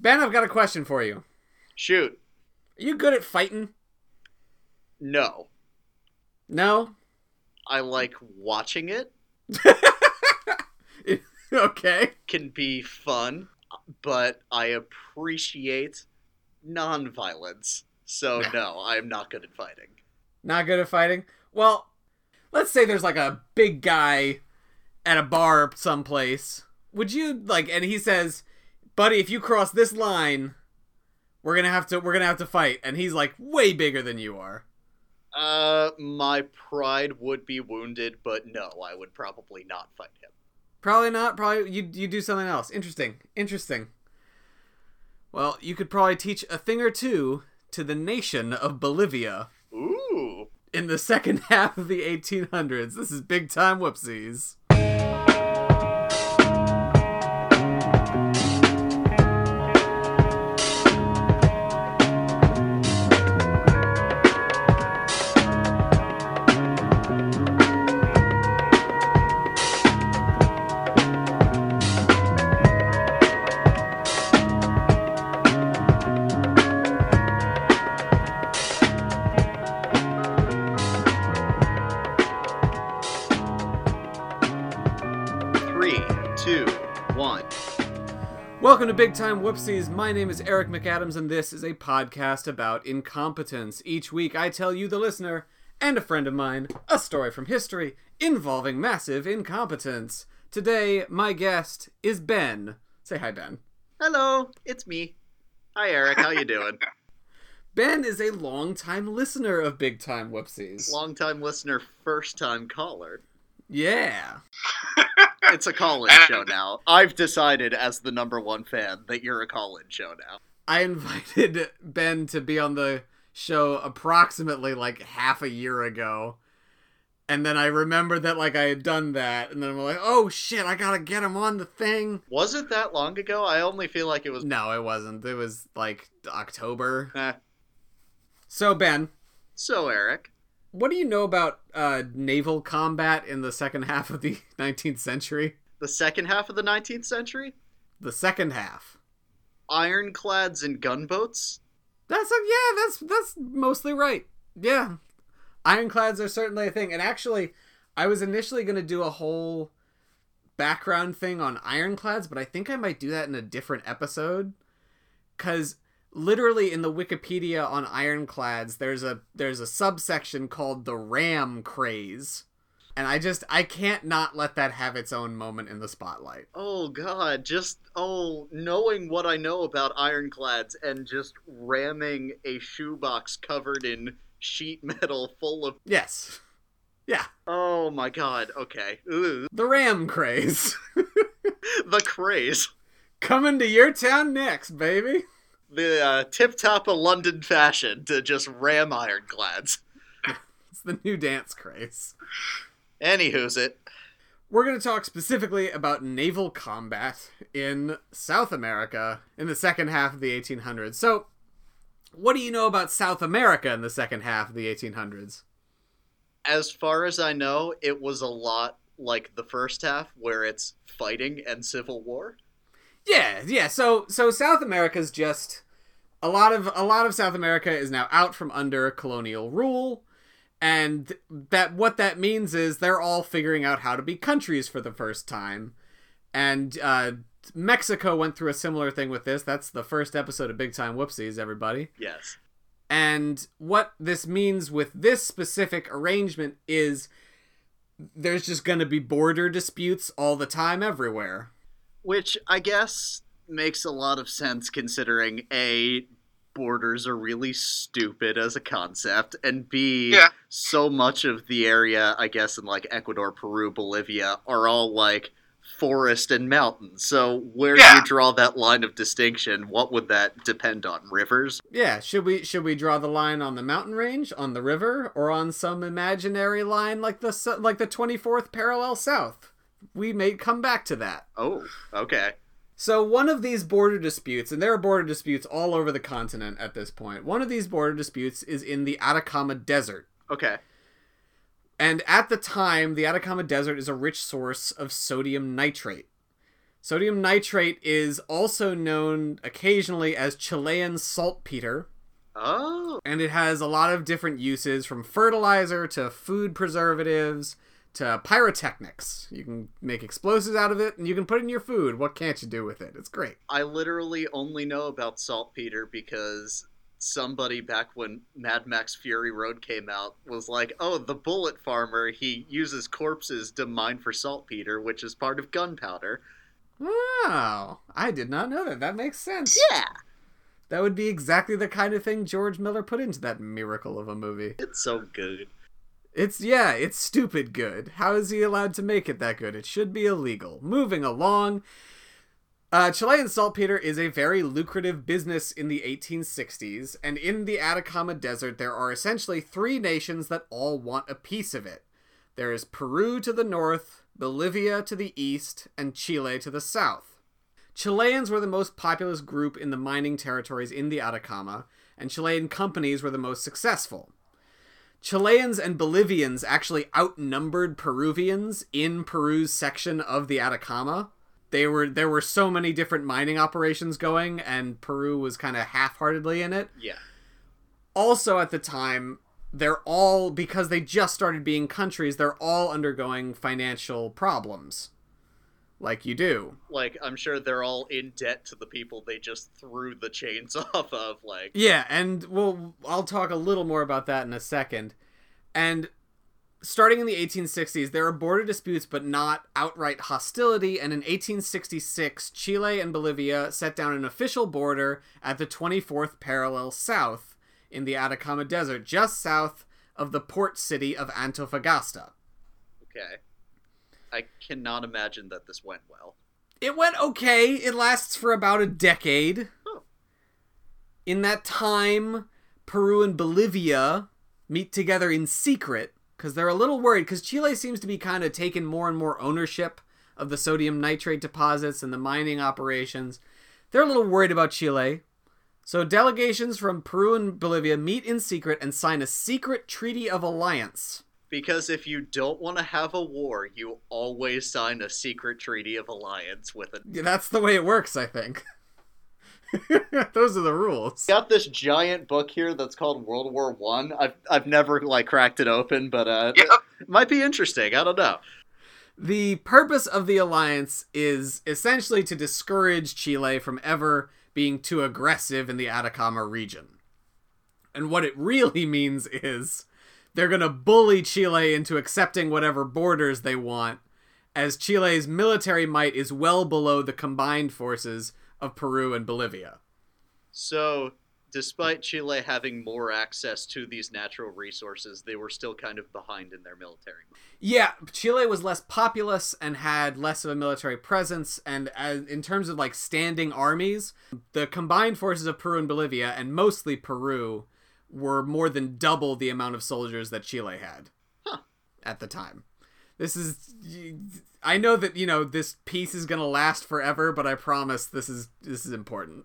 Ben, I've got a question for you. Shoot. Are you good at fighting? No. No? I like watching it. okay. Can be fun, but I appreciate non-violence. So no, I am not good at fighting. Not good at fighting? Well, let's say there's like a big guy at a bar someplace. Would you like and he says, "Buddy, if you cross this line, we're to have to we're to have to fight." And he's like way bigger than you are. Uh, my pride would be wounded, but no, I would probably not fight him. Probably not. Probably you you do something else. Interesting. Interesting. Well, you could probably teach a thing or two to the nation of Bolivia Ooh. in the second half of the 1800s. This is big time whoopsies. Welcome to Big Time Whoopsies. My name is Eric McAdams, and this is a podcast about incompetence. Each week, I tell you, the listener, and a friend of mine, a story from history involving massive incompetence. Today, my guest is Ben. Say hi, Ben. Hello, it's me. Hi, Eric. How you doing? Ben is a longtime listener of Big Time Whoopsies. Long-time listener, first-time caller. Yeah. It's a call-in show now. I've decided, as the number one fan, that you're a call-in show now. I invited Ben to be on the show approximately like half a year ago. And then I remembered that like I had done that, and then I'm like, oh shit, I gotta get him on the thing. Was it that long ago? I only feel like it was. No, it wasn't. It was like October. Eh. So Ben, So, Eric, what do you know about uh, naval combat in the second half of the 19th century? the second half of the 19th century, The second half. ironclads and gunboats. That's a, yeah, that's that's mostly right. Yeah. Ironclads are certainly a thing. And actually, I was initially going to do a whole background thing on ironclads, but I think I might do that in a different episode cuz literally in the Wikipedia on ironclads, there's a there's a subsection called the ram craze. And I just I can't not let that have its own moment in the spotlight. Oh god, just oh, knowing what I know about ironclads and just ramming a shoebox covered in sheet metal full of Yes. Yeah, Oh my god, okay. Ugh. the ram craze. The craze. Coming to your town next, baby. The uh, tip top of London fashion to just ram ironclads. It's the new dance craze. Anywho's it. We're going to talk specifically about naval combat in South America in the second half of the 1800s. So, what do you know about South America in the second half of the 1800s? As far as I know, it was a lot like the first half where it's fighting and civil war. Yeah, yeah. So, so South America's just a lot of a lot of South America is now out from under colonial rule, and that what that means is they're all figuring out how to be countries for the first time, and uh, Mexico went through a similar thing with this. That's the first episode of Big Time Whoopsies, everybody. Yes. And what this means with this specific arrangement is there's just going to be border disputes all the time everywhere. Which I guess makes a lot of sense considering A, borders are really stupid as a concept, and B, Yeah. so much of the area, I guess, in like Ecuador, Peru, Bolivia, are all like forest and mountains. So where do you draw that line of distinction? What would that depend on? Rivers? Yeah, should we should we draw the line on the mountain range, on the river, or on some imaginary line like the like the 24th parallel south? We may come back to that. Oh, okay. So one of these border disputes, and there are border disputes all over the continent at this point. One of these border disputes is in the Atacama Desert. Okay. And at the time, the Atacama Desert is a rich source of sodium nitrate. Sodium nitrate is also known occasionally as Chilean saltpeter, Oh, and it has a lot of different uses from fertilizer to food preservatives to pyrotechnics. You can make explosives out of it and you can put it in your food. What can't you do with it? It's great. I literally only know about saltpeter because somebody back when Mad Max Fury Road came out was like, "Oh, the bullet farmer, he uses corpses to mine for saltpeter, which is part of gunpowder." Wow, I did not know that. That makes sense. Yeah, That would be exactly the kind of thing George Miller put into that miracle of a movie. it's so good. It's yeah, it's stupid good. How is he allowed to make it that good? It should be illegal. Moving along. Uh, Chilean saltpeter is a very lucrative business in the 1860s, and in the Atacama Desert, there are essentially three nations that all want a piece of it. There is Peru to the north, Bolivia to the east, and Chile to the south. Chileans were the most populous group in the mining territories in the Atacama, and Chilean companies were the most successful. Chileans and Bolivians actually outnumbered Peruvians in Peru's section of the Atacama. They were there were so many different mining operations going and Peru was kind of half-heartedly in it. Yeah, Also at the time, they're all because they just started being countries, they're all undergoing financial problems. Like you do. like I'm sure they're all in debt to the people they just threw the chains off of. Like, Yeah, and well, I'll talk a little more about that in a second. And starting in the 1860s, there are border disputes, but not outright hostility. And in 1866, Chile and Bolivia set down an official border at the 24th parallel south in the Atacama Desert, just south of the port city of Antofagasta. okay, I cannot imagine that this went well. It went okay. It lasts for about a decade. In that time, Peru and Bolivia meet together in secret because they're a little worried because Chile seems to be kind of taking more and more ownership of the sodium nitrate deposits and the mining operations. They're a little worried about Chile. So delegations from Peru and Bolivia meet in secret and sign a secret treaty of alliance. Because if you don't want to have a war, you always sign a secret treaty of alliance with it. Yeah, That's the way it works, I think. Those are the rules. Got this giant book here that's called World War One. I've I've never like cracked it open, but uh, Yep. it might be interesting. I don't know. The purpose of the alliance is essentially to discourage Chile from ever being too aggressive in the Atacama region. And what it really means is they're going to bully Chile into accepting whatever borders they want, as Chile's military might is well below the combined forces of Peru and Bolivia. So, despite Chile having more access to these natural resources, they were still kind of behind in their military. Yeah, Chile was less populous and had less of a military presence. And as, in terms of like standing armies, the combined forces of Peru and Bolivia, and mostly Peru, were more than double the amount of soldiers that Chile had Huh. at the time. This is. I know that you know this piece is gonna last forever, but I promise this is this is important.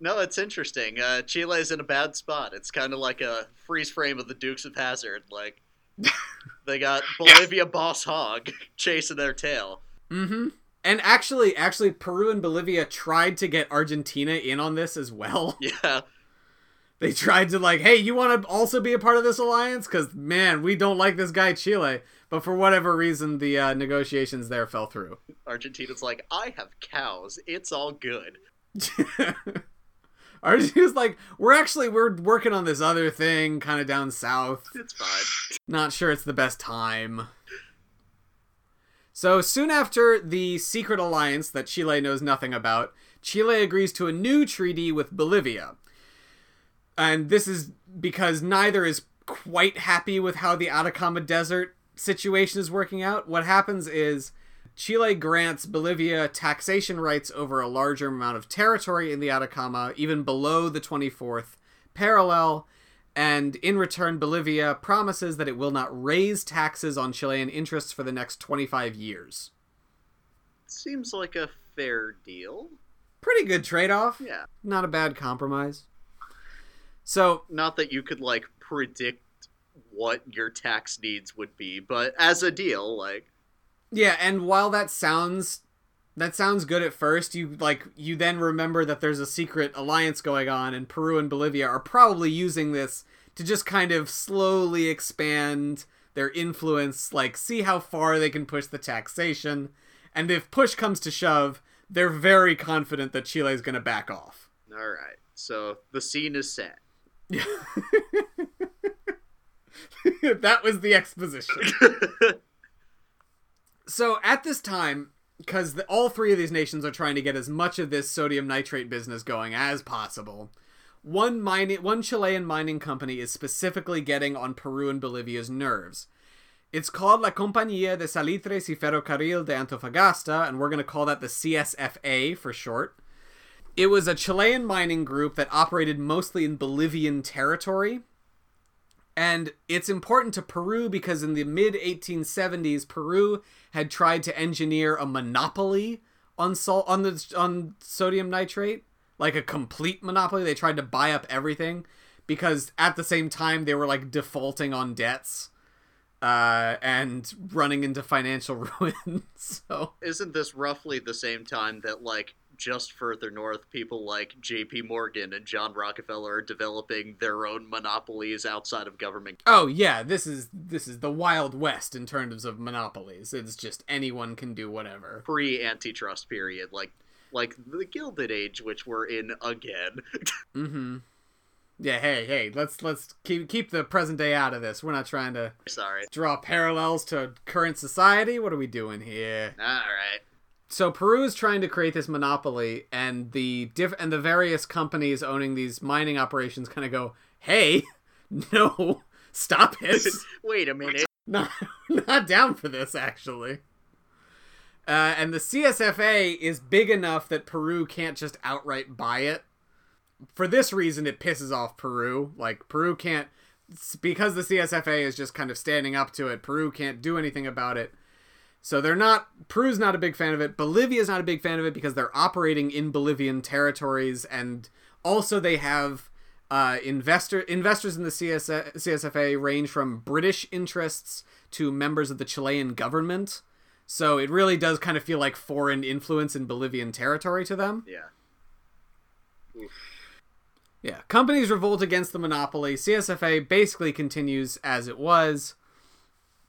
No, it's interesting. Uh, Chile's in a bad spot. It's kind of like a freeze frame of the Dukes of Hazzard. Like they got Bolivia Boss Hog chasing their tail. Mm-hmm. And actually, actually, Peru and Bolivia tried to get Argentina in on this as well. Yeah, They tried to like, hey, you want to also be a part of this alliance? Because man, we don't like this guy Chile. But for whatever reason, the uh, negotiations there fell through. Argentina's like, I have cows. It's all good. Argentina's like, we're actually we're working on this other thing, kind of down south. It's fine. Not sure it's the best time. So soon after the secret alliance that Chile knows nothing about, Chile agrees to a new treaty with Bolivia. And this is because neither is quite happy with how the Atacama Desert situation is working out. What happens is Chile grants Bolivia taxation rights over a larger amount of territory in the Atacama, even below the 24th parallel, and in return, Bolivia promises that it will not raise taxes on Chilean interests for the next 25 years. Seems like a fair deal. Pretty good trade off. Yeah. Not a bad compromise. So, Not that you could like predict what your tax needs would be, but as a deal, like yeah, and while that sounds that sounds good at first. You like you then remember that there's a secret alliance going on and Peru and Bolivia are probably using this to just kind of slowly expand their influence, like see how far they can push the taxation. And if push comes to shove, they're very confident that Chile is going to back off. All right. So the scene is set. that was the exposition. so at this time, because all three of these nations are trying to get as much of this sodium nitrate business going as possible, one mining, one Chilean mining company is specifically getting on Peru and Bolivia's nerves. It's called La Compañía de Salitres y Ferrocarril de Antofagasta, and we're going to call that the CSFA for short. It was a Chilean mining group that operated mostly in Bolivian territory. And it's important to Peru because in the mid 1870s, Peru had tried to engineer a monopoly on salt on the on sodium nitrate, like a complete monopoly. They tried to buy up everything because at the same time they were like defaulting on debts uh, and running into financial ruin. so isn't this roughly the same time that like just further north, people like J.P. Morgan and John Rockefeller are developing their own monopolies outside of government. Oh yeah, this is this is the Wild West in terms of monopolies. It's just anyone can do whatever. Pre antitrust period, like like the Gilded Age, which we're in again. mm-hmm. Yeah, hey, hey, let's let's keep keep the present day out of this. We're not trying to sorry draw parallels to current society. What are we doing here? All right so Peru is trying to create this monopoly, and the diff- and the various companies owning these mining operations kind of go, "Hey, no, stop it! Wait a minute, not not down for this actually." Uh, and the CSFA is big enough that Peru can't just outright buy it. For this reason, it pisses off Peru. Like Peru can't because the CSFA is just kind of standing up to it. Peru can't do anything about it so they're not Peru's not a big fan of it. Bolivia's not a big fan of it because they're operating in Bolivian territories and also they have uh, investor investors in the CS, CSFA range from British interests to members of the Chilean government. So it really does kind of feel like foreign influence in Bolivian territory to them. Yeah. Oof. Yeah. Companies revolt against the monopoly. CSFA basically continues as it was.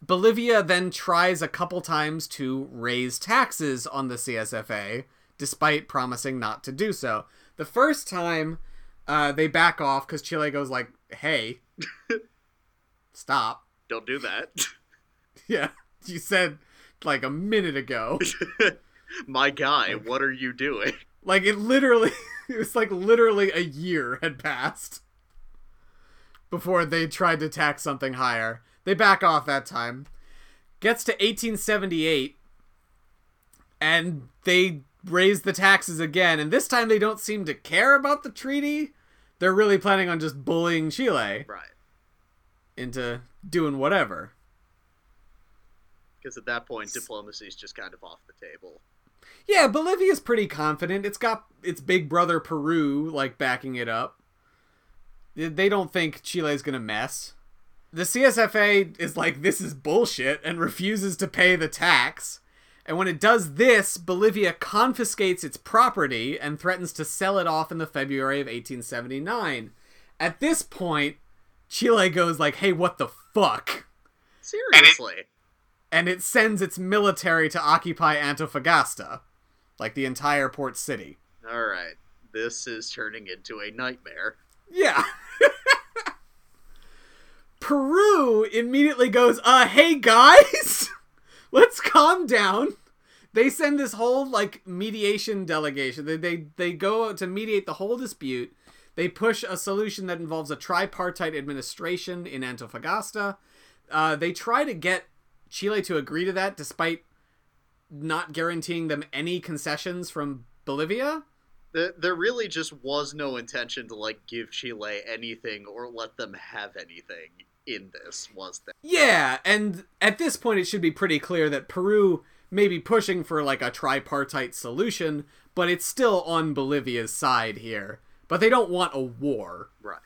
Bolivia then tries a couple times to raise taxes on the CSFA, despite promising not to do so. The first time, uh, they back off because Chile goes like, "Hey, stop! Don't do that." yeah, you said like a minute ago. My guy, what are you doing? Like it literally, it was like literally a year had passed before they tried to tax something higher. They back off that time. Gets to 1878, and they raise the taxes again. And this time they don't seem to care about the treaty. They're really planning on just bullying Chile. Right. Into doing whatever. Because at that point, diplomacy is just kind of off the table. Yeah, Bolivia's pretty confident. It's got its big brother Peru like backing it up. They don't think Chile's gonna mess the CSFA is like, this is bullshit and refuses to pay the tax. And when it does this, Bolivia confiscates its property and threatens to sell it off in the February of 1879. At this point, Chile goes like, "Hey, what the fuck?" Seriously. And it sends its military to occupy Antofagasta, like the entire port city. All right. This is turning into a nightmare. Yeah. Peru immediately goes, uh, hey guys, let's calm down. They send this whole like mediation delegation. They, they they go to mediate the whole dispute. They push a solution that involves a tripartite administration in Antofagasta. Uh, they try to get Chile to agree to that, despite not guaranteeing them any concessions from Bolivia. There really just was no intention to like give Chile anything or let them have anything in this was there? Yeah, and at this point it should be pretty clear that Peru may be pushing for like a tripartite solution, but it's still on Bolivia's side here. But they don't want a war. Right.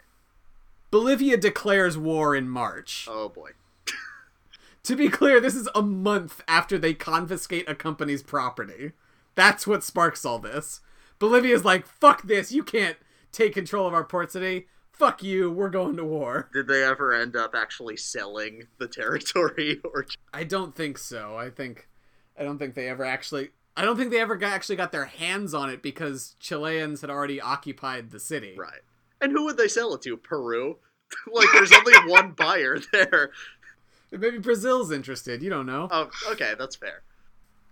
Bolivia declares war in March. Oh boy. to be clear, this is a month after they confiscate a company's property. That's what sparks all this. Bolivia's like, fuck this, you can't take control of our port city. Fuck you, we're going to war. Did they ever end up actually selling the territory or I don't think so. I think I don't think they ever actually I don't think they ever got, actually got their hands on it because Chileans had already occupied the city. right? And who would they sell it to? Peru? like there's only one buyer there. Maybe Brazil's interested, you don't know. Oh, okay, that's fair.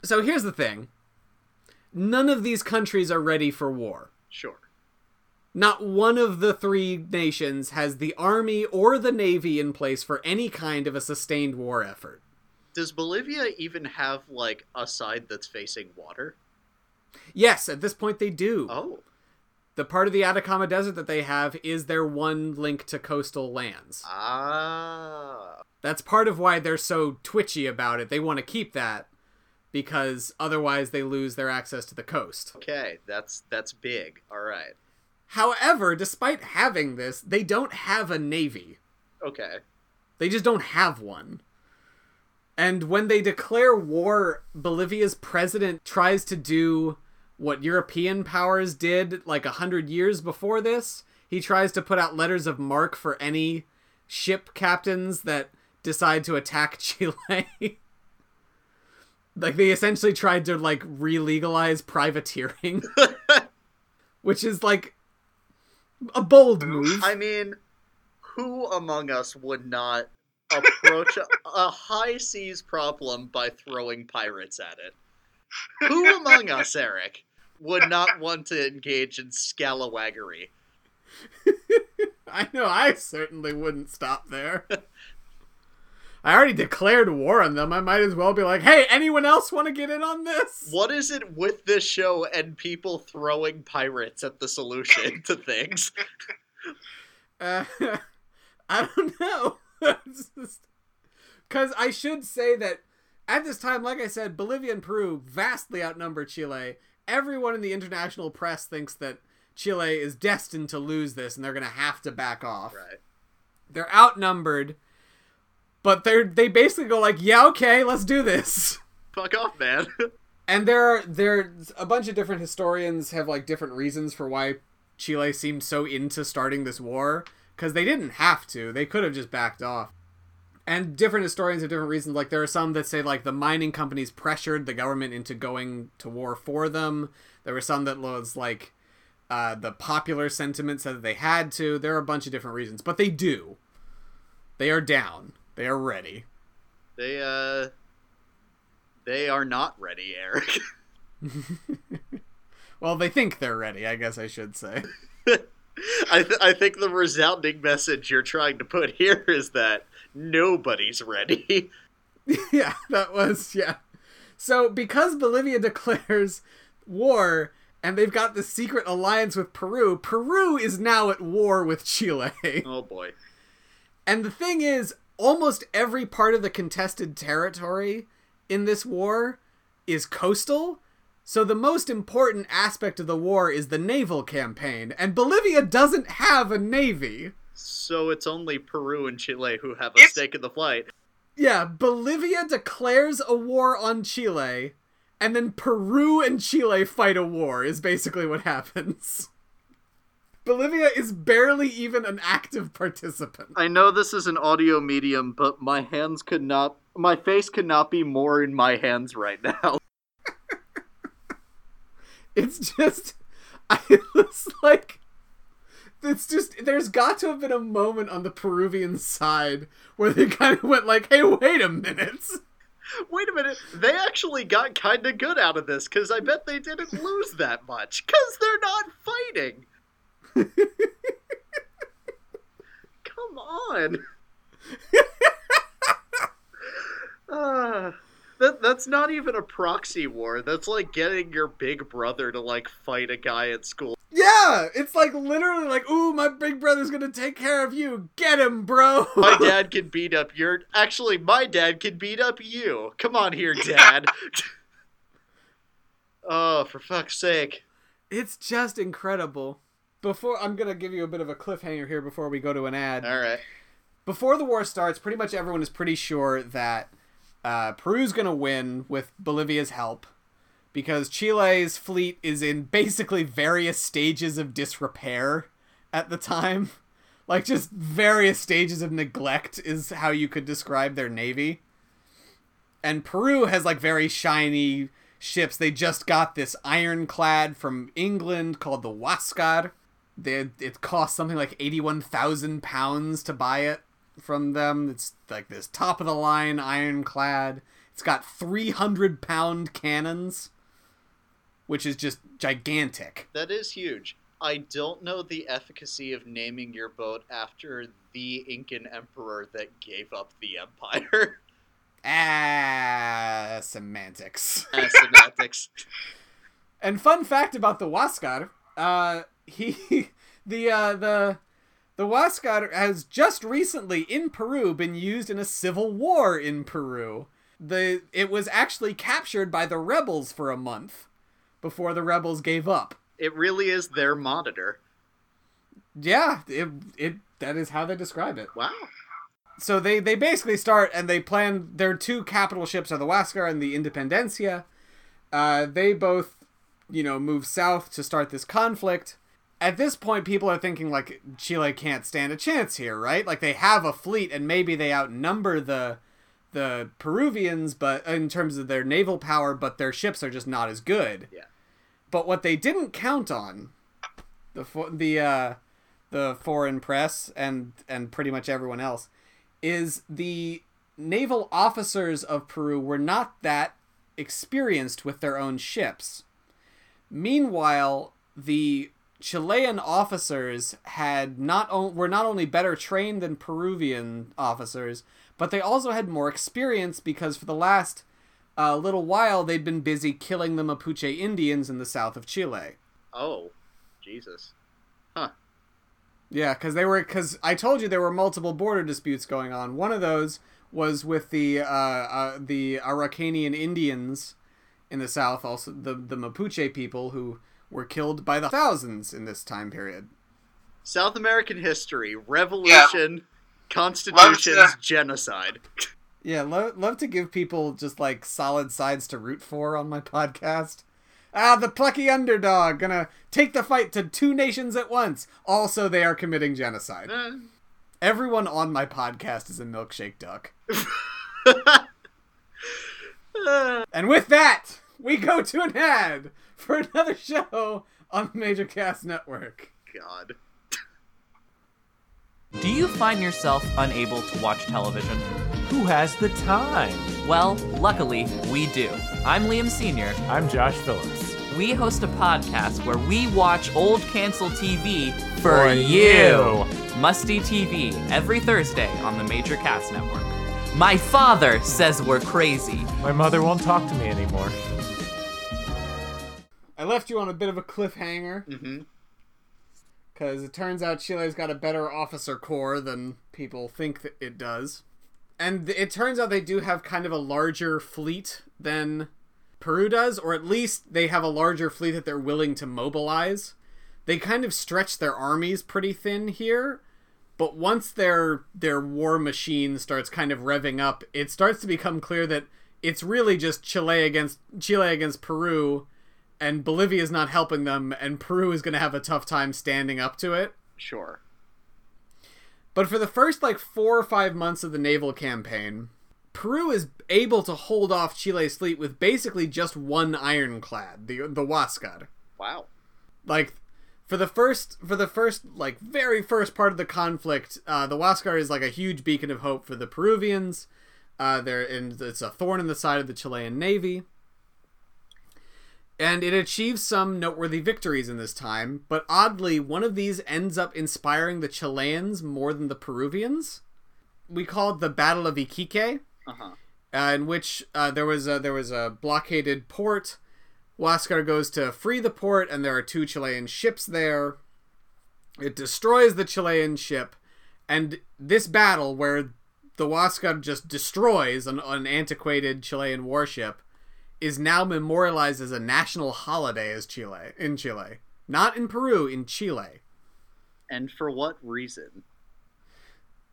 So here's the thing. None of these countries are ready for war. Sure. Not one of the three nations has the army or the navy in place for any kind of a sustained war effort. Does Bolivia even have like a side that's facing water? Yes, at this point they do. Oh, The part of the Atacama Desert that they have is their one link to coastal lands. ah, That's part of why they're so twitchy about it. They want to keep that because otherwise they lose their access to the coast. okay, that's that's big. All right. However, despite having this, they don't have a navy. Okay. They just don't have one. And when they declare war, Bolivia's president tries to do what European powers did like a hundred years before this. He tries to put out letters of marque for any ship captains that decide to attack Chile. Like they essentially tried to like re-legalize privateering, which is like a bold move. I mean, who among us would not approach a, a high seas problem by throwing pirates at it? Who among us, Eric, would not want to engage in scalawaggery? I know I certainly wouldn't stop there. I already declared war on them. I might as well be like, hey, anyone else want to get in on this? What is it with this show and people throwing pirates at the solution to things? Uh, I don't know. Because I should say that at this time, like I said, Bolivia and Peru vastly outnumber Chile. Everyone in the international press thinks that Chile is destined to lose this and they're going to have to back off. Right. They're outnumbered, but they're they basically go like, "Yeah, okay, let's do this." Fuck off, man. And there are there's a bunch of different historians have like different reasons for why Chile seemed so into starting this war because they didn't have to. They could have just backed off. And different historians have different reasons. Like there are some that say like the mining companies pressured the government into going to war for them. There were some that was like uh, the popular sentiment said that they had to. There are a bunch of different reasons, but they do. They are down. They are ready. they uh they are not ready, Eric. Well, they think they're ready. I guess I should say. I th- I think the resounding message you're trying to put here is that nobody's ready. yeah, that was yeah. So because Bolivia declares war and they've got this secret alliance with Peru, Peru is now at war with Chile. oh boy. And the thing is, almost every part of the contested territory in this war is coastal. So the most important aspect of the war is the naval campaign, and Bolivia doesn't have a navy. So it's only Peru and Chile who have a It's- stake in the fight. Yeah, Bolivia declares a war on Chile, and then Peru and Chile fight a war, is basically what happens. Bolivia is barely even an active participant. I know this is an audio medium, but my hands could not my face could not be more in my hands right now. It's just, I was like, it's just, there's got to have been a moment on the Peruvian side where they kind of went like, hey, wait a minute. Wait a minute, they actually got kind of good out of this because I bet they didn't lose that much because they're not fighting. Come on. Ah, that that's not even a proxy war. That's like getting your big brother to like fight a guy at school. Yeah, it's like literally like, ooh, my big brother's gonna take care of you. Get him, bro. My dad can beat up your. Actually, my dad can beat up you. Come on here, dad. oh, for fuck's sake. It's just incredible. Before I'm gonna give you a bit of a cliffhanger here before we go to an ad. All right. Before the war starts, pretty much everyone is pretty sure that uh, Peru's gonna win with Bolivia's help because Chile's fleet is in basically various stages of disrepair at the time. Like just various stages of neglect is how you could describe their navy. And Peru has like very shiny ships. They just got this ironclad from England called the Huascar. They, it costs something like 81,000 pounds to buy it from them. It's like this top of the line ironclad. It's got 300 pound cannons, which is just gigantic. That is huge. I don't know the efficacy of naming your boat after the Incan emperor that gave up the empire. Ah, semantics. Ah, semantics. And fun fact about the Huascar, uh, he, the, uh, the, the Huascar has just recently in Peru been used in a civil war in Peru. The, it was actually captured by the rebels for a month before the rebels gave up. It really is their monitor. Yeah, it, it, that is how they describe it. Wow. so they they basically start and they plan their two capital ships are the Huascar and the Independencia. Uh, they both, you know, move south to start this conflict. At this point, people are thinking like Chile can't stand a chance here, right? Like they have a fleet and maybe they outnumber the the Peruvians, but in terms of their naval power, but their ships are just not as good. Yeah. But what they didn't count on, the fo- the uh, the foreign press and and pretty much everyone else, is the naval officers of Peru were not that experienced with their own ships. Meanwhile, the Chilean officers had not o- were not only better trained than Peruvian officers, but they also had more experience because for the last uh, little while they'd been busy killing the Mapuche Indians in the south of Chile. Oh, Jesus. Huh? Yeah, because they were because I told you there were multiple border disputes going on. One of those was with the uh, uh, the Araucanian Indians in the south, also the the Mapuche people who were killed by the thousands in this time period. South American history, revolution, constitutions, to- genocide. Yeah, lo- love to give people just like solid sides to root for on my podcast. Ah, the plucky underdog gonna take the fight to two nations at once. Also, they are committing genocide. Eh. Everyone on my podcast is a milkshake duck. And with that, we go to an ad for another show on the Major Cast Network. God. Do you find yourself unable to watch television? Who has the time? Well, luckily, we do. I'm Liam Sr. I'm Josh Phillips. We host a podcast where we watch old canceled TV for, For you. you. Musty TV, every Thursday on the Major Cast Network. My father says we're crazy. My mother won't talk to me anymore. I left you on a bit of a cliffhanger hmm because it turns out Chile's got a better officer corps than people think that it does. And it turns out they do have kind of a larger fleet than Peru does, or at least they have a larger fleet that they're willing to mobilize. They kind of stretch their armies pretty thin here, but once their their war machine starts kind of revving up, it starts to become clear that it's really just Chile against Chile against Peru, and Bolivia is not helping them, and Peru is going to have a tough time standing up to it. Sure. But for the first like four or five months of the naval campaign, Peru is able to hold off Chile's fleet with basically just one ironclad, the the Huascar. Wow. Like for the first for the first like very first part of the conflict, uh, the Huascar is like a huge beacon of hope for the Peruvians. Uh, there and it's a thorn in the side of the Chilean navy. And it achieves some noteworthy victories in this time, but oddly, one of these ends up inspiring the Chileans more than the Peruvians. We call it the Battle of Iquique Uh huh. uh, in which uh, there was a, there was a blockaded port. Huascar goes to free the port, and there are two Chilean ships there. It destroys the Chilean ship, and this battle, where the Huascar just destroys an, an antiquated Chilean warship, is now memorialized as a national holiday as Chile in Chile, not in Peru, in Chile. And for what reason?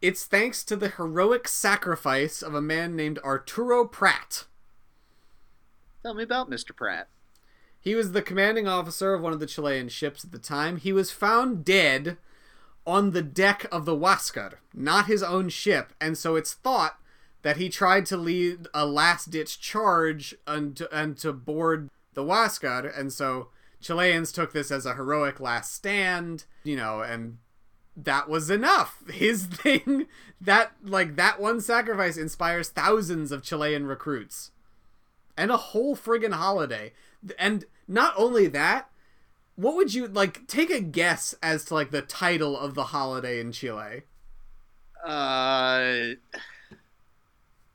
It's thanks to the heroic sacrifice of a man named Arturo Prat. Tell me about Mr. Prat. He was the commanding officer of one of the Chilean ships at the time. He was found dead on the deck of the Huáscar, not his own ship, and so it's thought that he tried to lead a last ditch charge and to, and to board the Huáscar, and so Chileans took this as a heroic last stand, you know, and that was enough. His thing, that, like, that one sacrifice inspires thousands of Chilean recruits. And a whole friggin' holiday. And not only that, what would you, like, take a guess as to, like, the title of the holiday in Chile? Uh,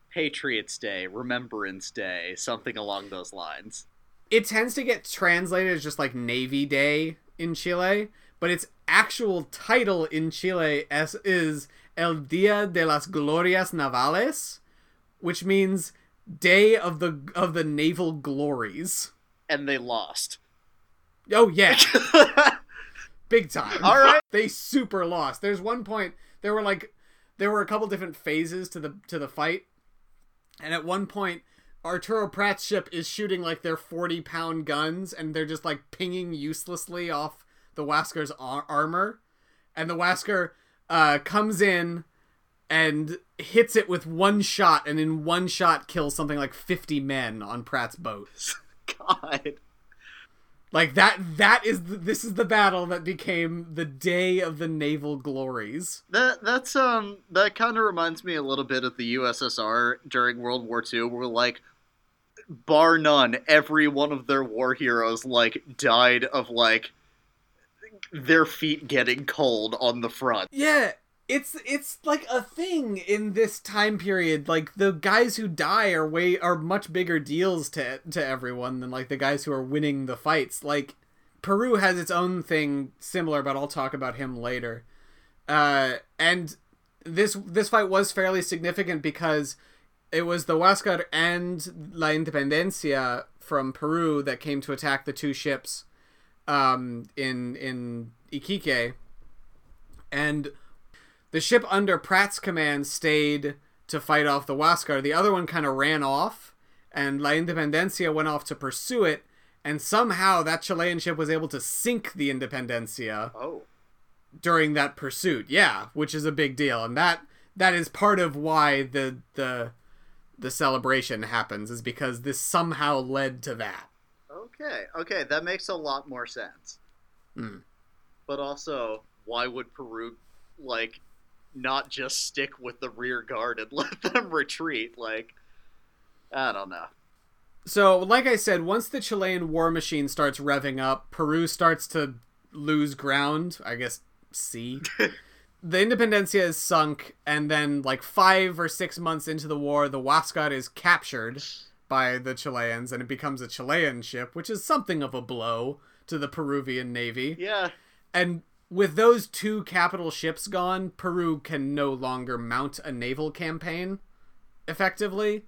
Patriots Day, Remembrance Day, something along those lines. It tends to get translated as just, like, Navy Day in Chile, but its actual title in Chile as is El Dia de las Glorias Navales, which means Day of the of the Naval Glories. And they lost. Oh yeah, big time. All right. they super lost. There's one point there were like there were a couple different phases to the to the fight, and at one point Arturo Prat's ship is shooting like their 40 pound guns, and they're just like pinging uselessly off the Huáscar's ar- armor, and the Huáscar uh, comes in and hits it with one shot, and in one shot kills something like 50 men on Prat's boat. God. Like that that is the, this is the battle that became the day of the naval glories. That that's um that kind of reminds me a little bit of the USSR during World War II, where like, bar none, every one of their war heroes like died of like their feet getting cold on the front. Yeah, it's it's like a thing in this time period. Like the guys who die are way are much bigger deals to to everyone than like the guys who are winning the fights. Like Peru has its own thing similar, but I'll talk about him later. Uh, and this this fight was fairly significant because it was the Huáscar and La Independencia from Peru that came to attack the two ships um, in in Iquique, and the ship under Prat's command stayed to fight off the Huáscar. The other one kind of ran off, and La Independencia went off to pursue it. And somehow that Chilean ship was able to sink the Independencia Oh. during that pursuit. Yeah, which is a big deal, and that that is part of why the the the celebration happens is because this somehow led to that. Okay, okay, that makes a lot more sense. Hmm. But also, why would Peru like not just stick with the rear guard and let them retreat? Like, I don't know. So, like I said, once the Chilean war machine starts revving up, Peru starts to lose ground. I guess sea. the Independencia is sunk, and then, like five or six months into the war, the Huáscar is captured by the Chileans, and it becomes a Chilean ship, which is something of a blow to the Peruvian navy. Yeah, And with those two capital ships gone, Peru can no longer mount a naval campaign effectively.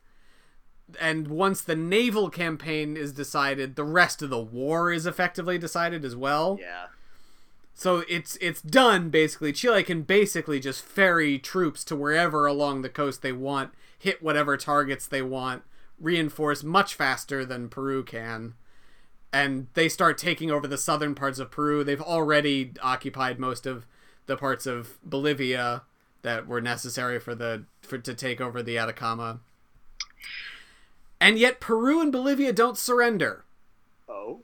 And once the naval campaign is decided, the rest of the war is effectively decided as well. yeah. So it's it's done basically. Chile can basically just ferry troops to wherever along the coast they want, hit whatever targets they want, reinforce much faster than Peru can. And they start taking over the southern parts of Peru. They've already occupied most of the parts of Bolivia that were necessary for the for to take over the Atacama. And yet Peru and Bolivia don't surrender. Oh,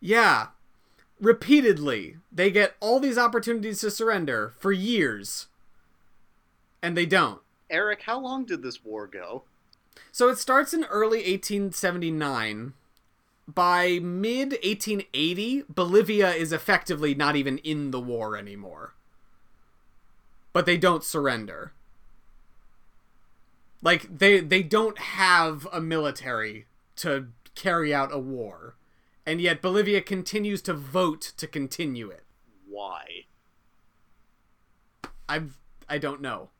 Yeah. Repeatedly. They get all these opportunities to surrender for years. And they don't. Eric, how long did this war go? So it starts in early 1879. By mid 1880, Bolivia is effectively not even in the war anymore. But they don't surrender. Like they they don't have a military to carry out a war. And yet Bolivia continues to vote to continue it. Why? I've I don't know.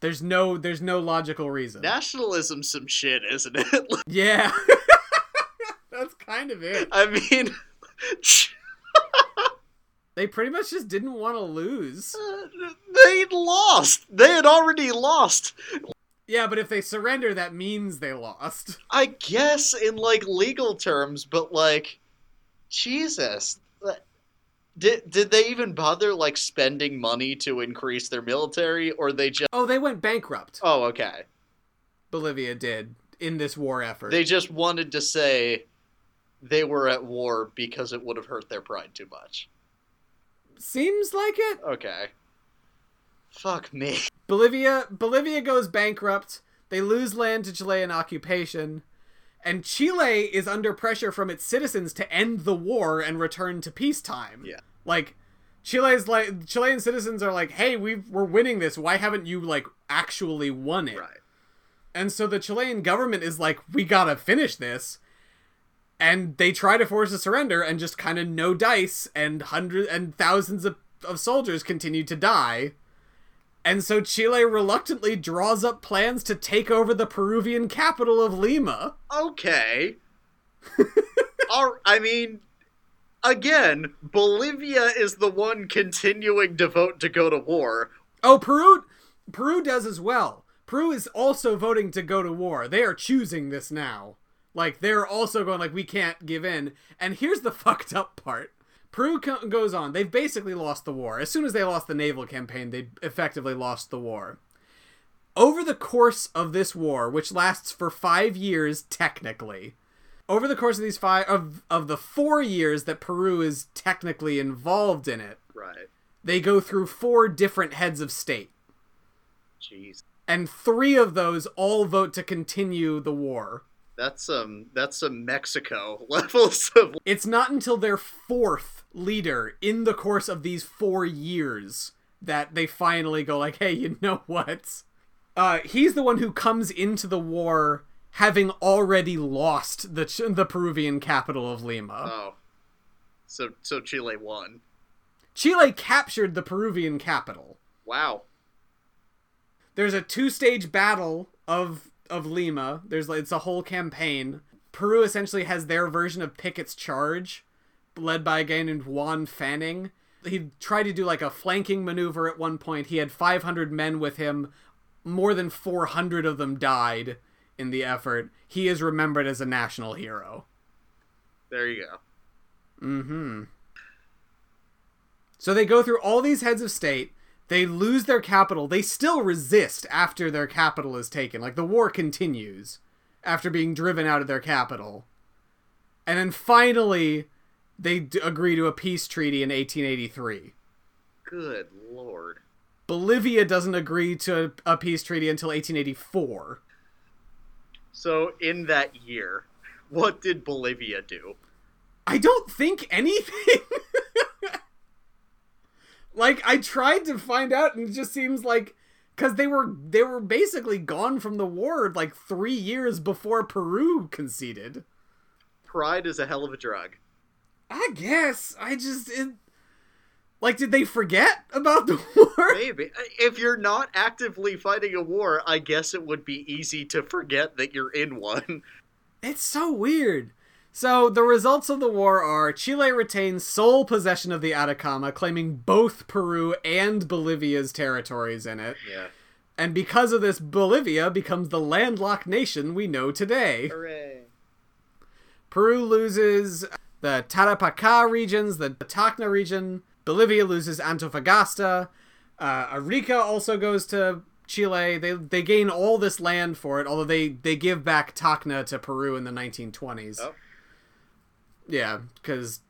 There's no there's no logical reason. Nationalism, some shit, isn't it? Yeah. Kind of it. I mean, They pretty much just didn't want to lose. Uh, they'd lost. They had already lost. Yeah, but if they surrender, that means they lost. I guess in like legal terms, but like, Jesus, did did they even bother like spending money to increase their military, or they just? Oh, they went bankrupt. Oh, okay. Bolivia did in this war effort. They just wanted to say they were at war because it would have hurt their pride too much. Seems like it. Okay. Fuck me. Bolivia Bolivia goes bankrupt. They lose land to Chilean occupation. And Chile is under pressure from its citizens to end the war and return to peacetime. Yeah. Like Chile's like Chilean citizens are like, "Hey, we we're winning this. Why haven't you like actually won it?" Right. And so the Chilean government is like, "We got to finish this." And they try to force a surrender and just kind of no dice and hundreds and thousands of, of soldiers continue to die. And so Chile reluctantly draws up plans to take over the Peruvian capital of Lima. Okay. All, I mean, again, Bolivia is the one continuing to vote to go to war. Oh, Peru Peru does as well. Peru is also voting to go to war. They are choosing this now. Like they're also going like we can't give in. And here's the fucked up part. Peru co- goes on. They've basically lost the war. As soon as they lost the naval campaign, they effectively lost the war. Over the course of this war, which lasts for 5 years technically, over the course of these 5 of of the 4 years that Peru is technically involved in it, Right. they go through four different heads of state Jeez. and three of those all vote to continue the war. That's some that's some Mexico levels of It's not until their fourth leader in the course of these four years that they finally go like, "Hey, you know what?" Uh, he's the one who comes into the war having already lost the Ch- the Peruvian capital of Lima. Oh. So so Chile won. Chile captured the Peruvian capital. Wow. there's a two-stage battle of of Lima. There's like it's a whole campaign. Peru essentially has their version of Pickett's charge, led by a guy named Juan Fanning. He tried to do like a flanking maneuver at one point. He had 500 men with him. More than 400 of them died in the effort. He is remembered as a national hero. There you go. Mm-hmm. So they go through all these heads of state. They lose their capital. They still resist after their capital is taken. Like the war continues after being driven out of their capital. And then finally, they d- agree to a peace treaty in 1883. Good lord. Bolivia doesn't agree to a peace treaty until 1884. So in that year, what did Bolivia do? I don't think anything. like I tried to find out, and it just seems like because they were they were basically gone from the war like three years before Peru conceded. Pride is a hell of a drug. I guess I just it, like did they forget about the war? Maybe. If you're not actively fighting a war, I guess it would be easy to forget that you're in one. It's so weird. So the results of the war are Chile retains sole possession of the Atacama, claiming both Peru and Bolivia's territories in it. Yeah. And because of this, Bolivia becomes the landlocked nation we know today. Hooray. Peru loses the Tarapacá regions, the Tacna region. Bolivia loses Antofagasta. Uh, Arica also goes to Chile. They they gain all this land for it, although they they give back Tacna to Peru in the 1920s. Oh. Yeah, because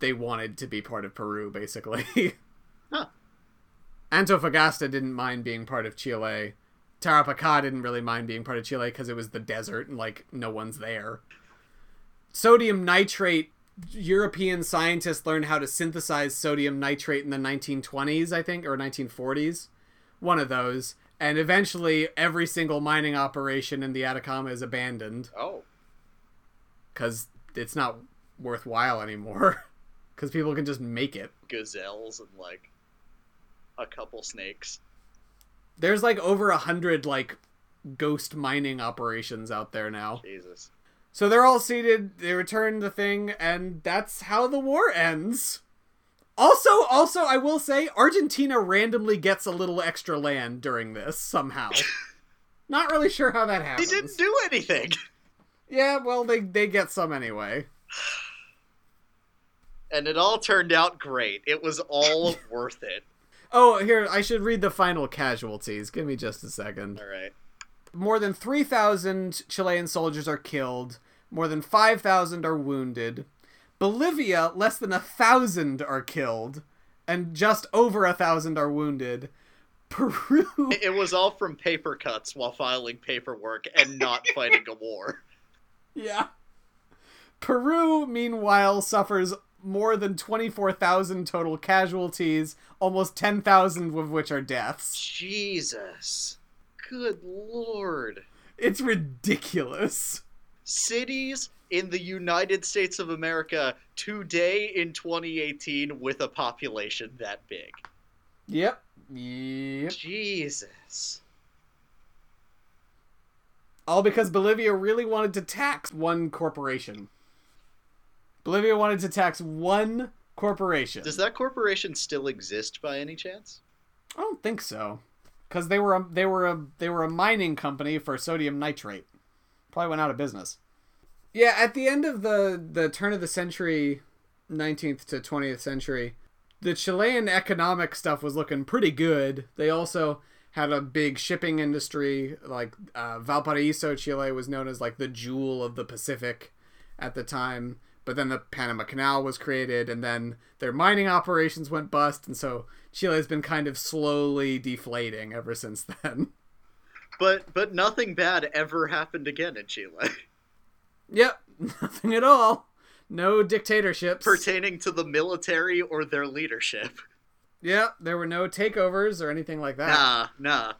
they wanted to be part of Peru, basically. Huh. Antofagasta didn't mind being part of Chile. Tarapacá didn't really mind being part of Chile because it was the desert and like no one's there. Sodium nitrate. European scientists learned how to synthesize sodium nitrate in the 1920s, I think, or 1940s. One of those. And eventually, every single mining operation in the Atacama is abandoned Oh. because it's not worthwhile anymore. Because people can just make it. Gazelles and like a couple snakes. There's like over a hundred like ghost mining operations out there now. Jesus. So they're all seated. They return the thing, and that's how the war ends. Also, also, I will say Argentina randomly gets a little extra land during this somehow. Not really sure how that He they didn't do anything. Yeah, well, they they get some anyway. And it all turned out great. It was all worth it. Oh, here I should read the final casualties. Give me just a second. All right. More than 3,000 Chilean soldiers are killed. More than 5,000 are wounded. Bolivia, less than a thousand are killed, and just over a thousand are wounded. Peru, It was all from paper cuts while filing paperwork and not fighting a war. yeah. Peru, meanwhile, suffers more than 24,000 total casualties, almost 10,000 of which are deaths. Jesus. Good lord. It's ridiculous. Cities in the United States of America today in 2018 with a population that big. Yep. Yep. Jesus. All because Bolivia really wanted to tax one corporation. Bolivia wanted to tax one corporation. Does that corporation still exist by any chance? I don't think so, because they were a, they were a they were a mining company for sodium nitrate. Probably went out of business. Yeah, at the end of the the turn of the century, nineteenth to twentieth century, the Chilean economic stuff was looking pretty good. They also had a big shipping industry. Like uh, Valparaiso, Chile was known as like the jewel of the Pacific at the time. But then the Panama Canal was created, and then their mining operations went bust, and so Chile's been kind of slowly deflating ever since then. But but nothing bad ever happened again in Chile Yep, nothing at all. No dictatorships. pertaining to the military or their leadership. Yep, there were no takeovers or anything like that. Nah, nah.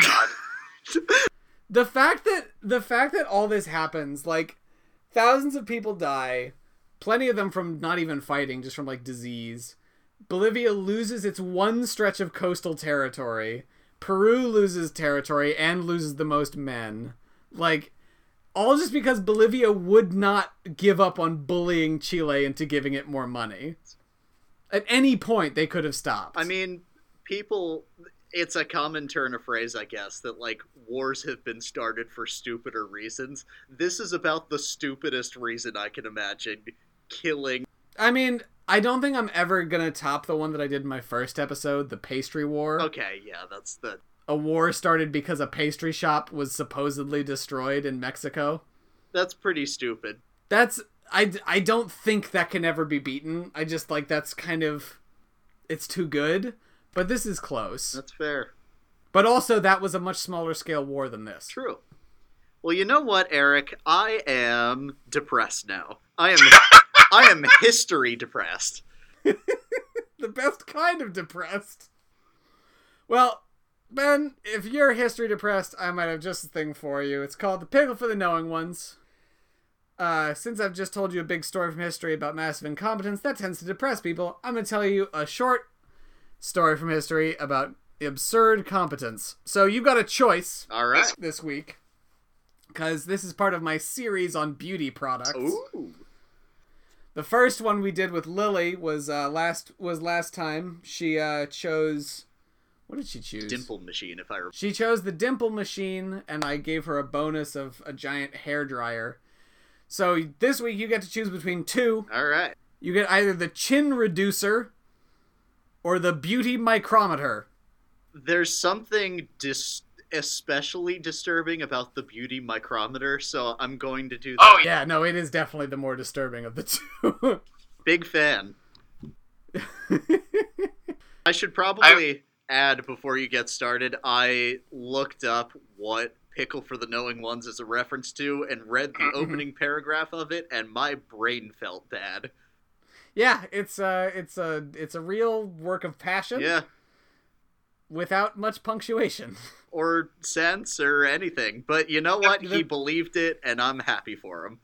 the fact that the fact that all this happens like thousands of people die. Plenty of them from not even fighting just from like disease. Bolivia loses its one stretch of coastal territory. Peru loses territory and loses the most men. Like all just because bolivia would not give up on bullying chile into giving it more money. At any point they could have stopped. I mean, people. It's a common turn of phrase, I guess, that like wars have been started for stupider reasons. This is about the stupidest reason I can imagine killing. I mean, I don't think I'm ever gonna top the one that I did in my first episode, the pastry war. Okay, yeah, that's the. A war started because a pastry shop was supposedly destroyed in Mexico. That's pretty stupid. That's I, I don't think that can ever be beaten. I just like that's kind of it's too good, but this is close. That's fair. But also that was a much smaller scale war than this. True. Well, you know what, Eric? I am depressed now. I am. I am history depressed. the best kind of depressed. Well, Ben, if you're history depressed, I might have just a thing for you. It's called The Pickle for the Knowing Ones. Uh, since I've just told you a big story from history about massive incompetence, that tends to depress people. I'm going to tell you a short story from history about absurd competence. So you've got a choice All right. this week, because this is part of my series on beauty products. Ooh. The first one we did with Lily was uh, last was last time. She uh, chose what did she choose? Dimple machine, if I remember. She chose the dimple machine, and I gave her a bonus of a giant hair dryer. So this week you get to choose between two. All right. You get either the chin reducer or the beauty micrometer. There's something dis- especially disturbing about the beauty micrometer, so I'm going to do that. Oh, Yeah, no, it is definitely the more disturbing of the two. Big fan. I should probably add before you get started. I looked up what Pickle for the Knowing Ones is a reference to and read the mm-hmm. opening paragraph of it, and my brain felt bad. Yeah, it's uh it's a it's a real work of passion Yeah, without much punctuation. or sense or anything. But you know what? He believed it, and I'm happy for him.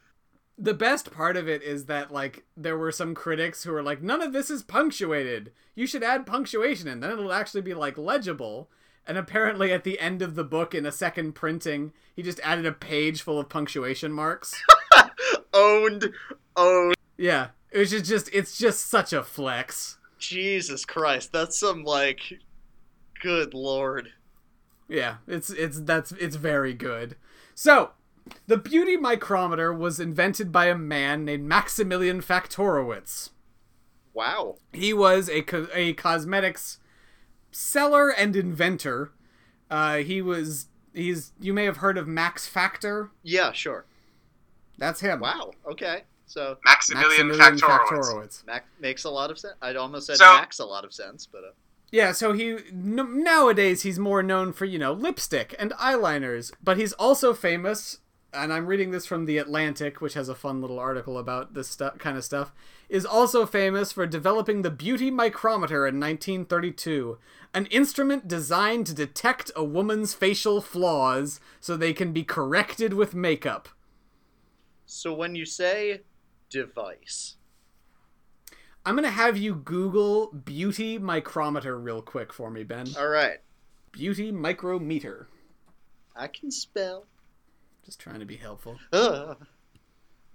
the best part of it is that like there were some critics who were like none of this is punctuated you should add punctuation and then it'll actually be like legible and apparently at the end of the book in a second printing he just added a page full of punctuation marks Owned, owned. yeah was just, just it's just such a flex Jesus Christ, that's some like, good lord. Yeah, it's it's that's it's very good. So, the beauty micrometer was invented by a man named Maximilian Faktorowicz. Wow. He was a co- a cosmetics seller and inventor. Uh, he was he's you may have heard of Max Factor. Yeah, sure. That's him. Wow. Okay. So Maximilian, Maximilian Factorowicz. Faktorowicz. Mac makes a lot of sense. I almost said So- Max a lot of sense, but uh, Yeah, so he n- nowadays he's more known for you know lipstick and eyeliners, but he's also famous. And I'm reading this from the Atlantic, which has a fun little article about this stu- kind of stuff. Is also famous for developing the beauty micrometer in 1932, an instrument designed to detect a woman's facial flaws so they can be corrected with makeup. so when you say device, I'm gonna have you Google beauty micrometer real quick for me, Ben. all right, Beauty micrometer. I can spell. Just trying to be helpful. Ugh.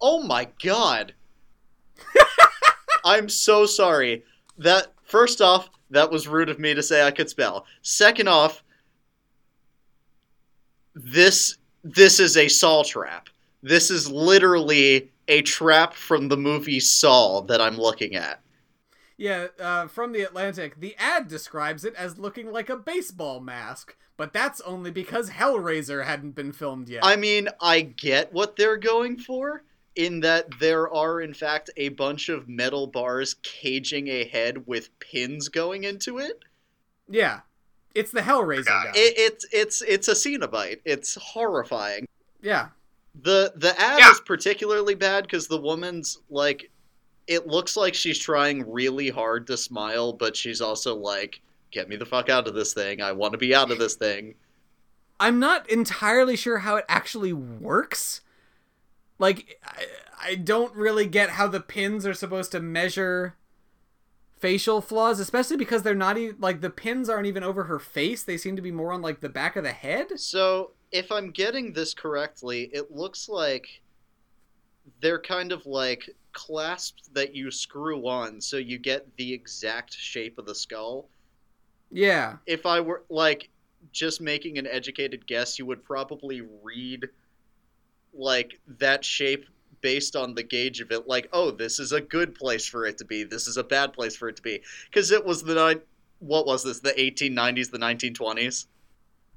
Oh my god. I'm so sorry. That first off, that was rude of me to say I could spell. Second off, this this is a Saw trap. This is literally a trap from the movie Saw that I'm looking at. Yeah, uh, from the Atlantic, the ad describes it as looking like a baseball mask, but that's only because Hellraiser hadn't been filmed yet. I mean, I get what they're going for in that there are in fact a bunch of metal bars caging a head with pins going into it. yeah, it's the Hellraiser God. guy. It, it's it's it's a Cenobite. It's horrifying. yeah, the The ad Yeah. is particularly bad because the woman's like, it looks like she's trying really hard to smile, but she's also like, "Get me the fuck out of this thing. I want to be out of this thing." I'm not entirely sure how it actually works. Like, I, I don't really get how the pins are supposed to measure facial flaws, especially because they're not even like the pins aren't even over her face. They seem to be more on like the back of the head. So, if I'm getting this correctly, it looks like they're kind of like clasps that you screw on so you get the exact shape of the skull. Yeah, If I were like just making an educated guess, you would probably read like that shape based on the gauge of it like, "Oh, this is a good place for it to be. This is a bad place for it to be." Cuz it was the ni- what was this? The 1890s, the 1920s?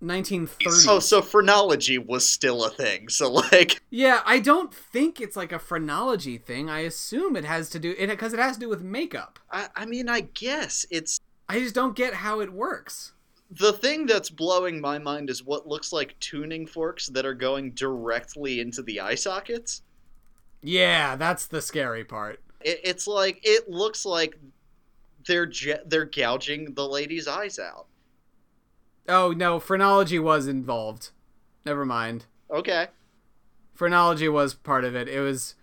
1930. Oh, so phrenology was still a thing. So like, Yeah, I don't think it's like a phrenology thing. I assume it has to do it because it has to do with makeup. I, I mean, I guess it's I just don't get how it works. the thing that's blowing my mind is what looks like tuning forks that are going directly into the eye sockets. Yeah, that's the scary part. It, it's like it looks like they're they're gouging the lady's eyes out. Oh no, phrenology was involved. Never mind. Okay. Phrenology was part of it. It was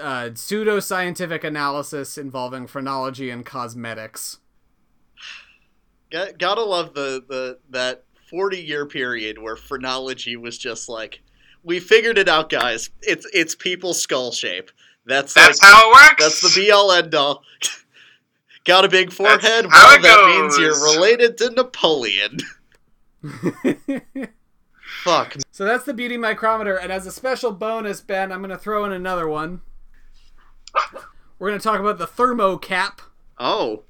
uh, pseudo-scientific analysis involving phrenology and cosmetics. Got, gotta love the, the that 40 year period where phrenology was just like we figured it out guys it's it's people's skull shape that's That's like, how it works. that's the be all end all got a big forehead how well it that means you're related to napoleon fuck so that's the beauty micrometer, and as a special bonus, Ben, I'm going to throw in another one. We're going to talk about the thermocap. oh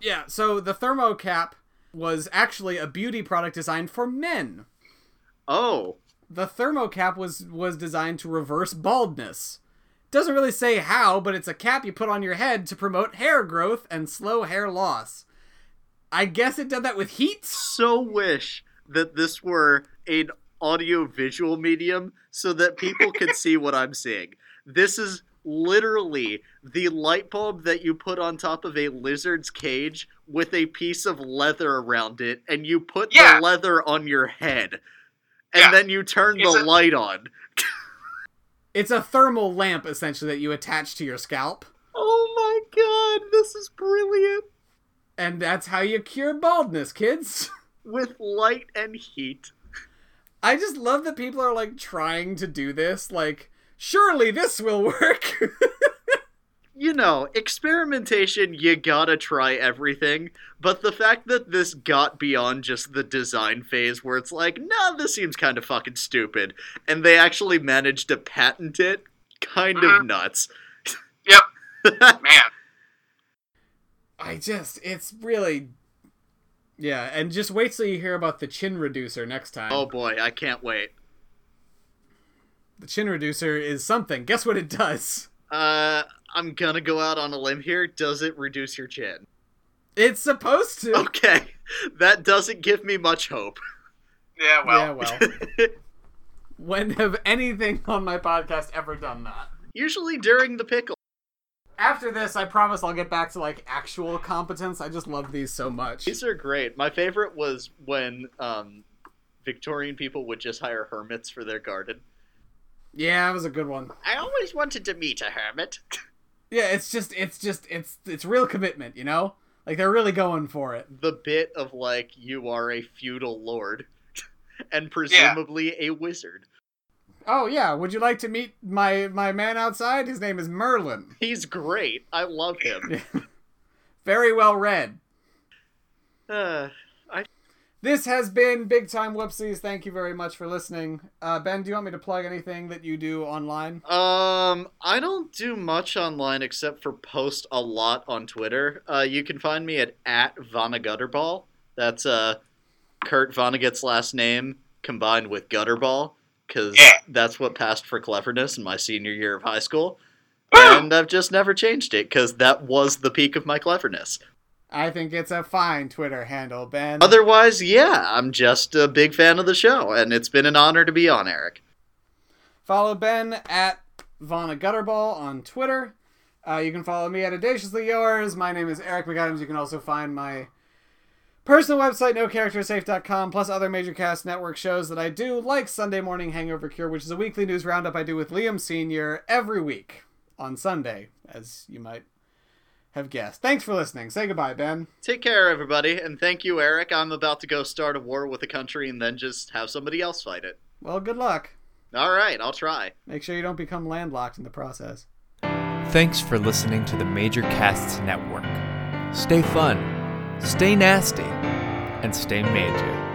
Yeah, so the thermocap was actually a beauty product designed for men. oh The thermocap was was designed to reverse baldness. Doesn't really say how, but it's a cap you put on your head to promote hair growth and slow hair loss. I guess it did that with heat. so wish that this were an audio visual medium so that people could see what I'm seeing. This is literally the light bulb that you put on top of a lizard's cage with a piece of leather around it, and you put Yeah. the leather on your head. And Yeah. then you turn It's the a- light on. It's a thermal lamp essentially that you attach to your scalp, Oh my god, this is brilliant. And that's how you cure baldness, kids. With light and heat. I just love that people are like trying to do this. Like, surely this will work. you know, experimentation, you gotta try everything. But the fact that this got beyond just the design phase where it's like, nah, this seems kind of fucking stupid, and they actually managed to patent it, kind of Mhm. nuts. Yep, man. I just, it's really, yeah. And just wait till you hear about the chin reducer next time. oh boy, I can't wait. The chin reducer is something. Guess what it does? Uh, I'm gonna go out on a limb here. Does it reduce your chin? It's supposed to. Okay, that doesn't give me much hope. Yeah, well. yeah, well. when have anything on my podcast ever done that? Usually during the pickle. After this, I promise I'll get back to like actual competence. I just love these so much. These are great. My favorite was when um, Victorian people would just hire hermits for their garden. Yeah, that was a good one. I always wanted to meet a hermit. Yeah, it's just, it's just, it's, it's real commitment. You know, like they're really going for it. the bit of like you are a feudal lord and presumably a wizard. Oh yeah, would you like to meet my my man outside? His name is Merlin. He's great. I love him. Very well read. Uh, This has been Big Time Whoopsies. Thank you very much for listening. Uh, ben, do you want me to plug anything that you do online? um, I don't do much online except for post a lot on Twitter. Uh, you can find me at at Vonagutterball. That's uh, Kurt Vonnegut's last name combined with Gutterball, because Yeah. that's what passed for cleverness in my senior year of high school. And I've just never changed it because that was the peak of my cleverness. I think it's a fine Twitter handle, Ben. Otherwise, yeah, I'm just a big fan of the show, and it's been an honor to be on, Eric. Follow Ben at Vonna Gutterball on Twitter. Uh, you can follow me at Audaciously Yours. My name is Eric McAdams. You can also find my personal website, nocharactersafe.com, plus other Major Cast Network shows that I do, like Sunday Morning Hangover Cure, which is a weekly news roundup I do with Liam Sr. every week on Sunday, as you might have guessed. Thanks for listening. Say goodbye, Ben. Take care, everybody, and thank you, Eric. I'm about to go start a war with a country and then just have somebody else fight it. Well, good luck. All right, I'll try. Make sure you don't become landlocked in the process. Thanks for listening to the Major Casts Network. Stay fun, stay nasty, and stay major.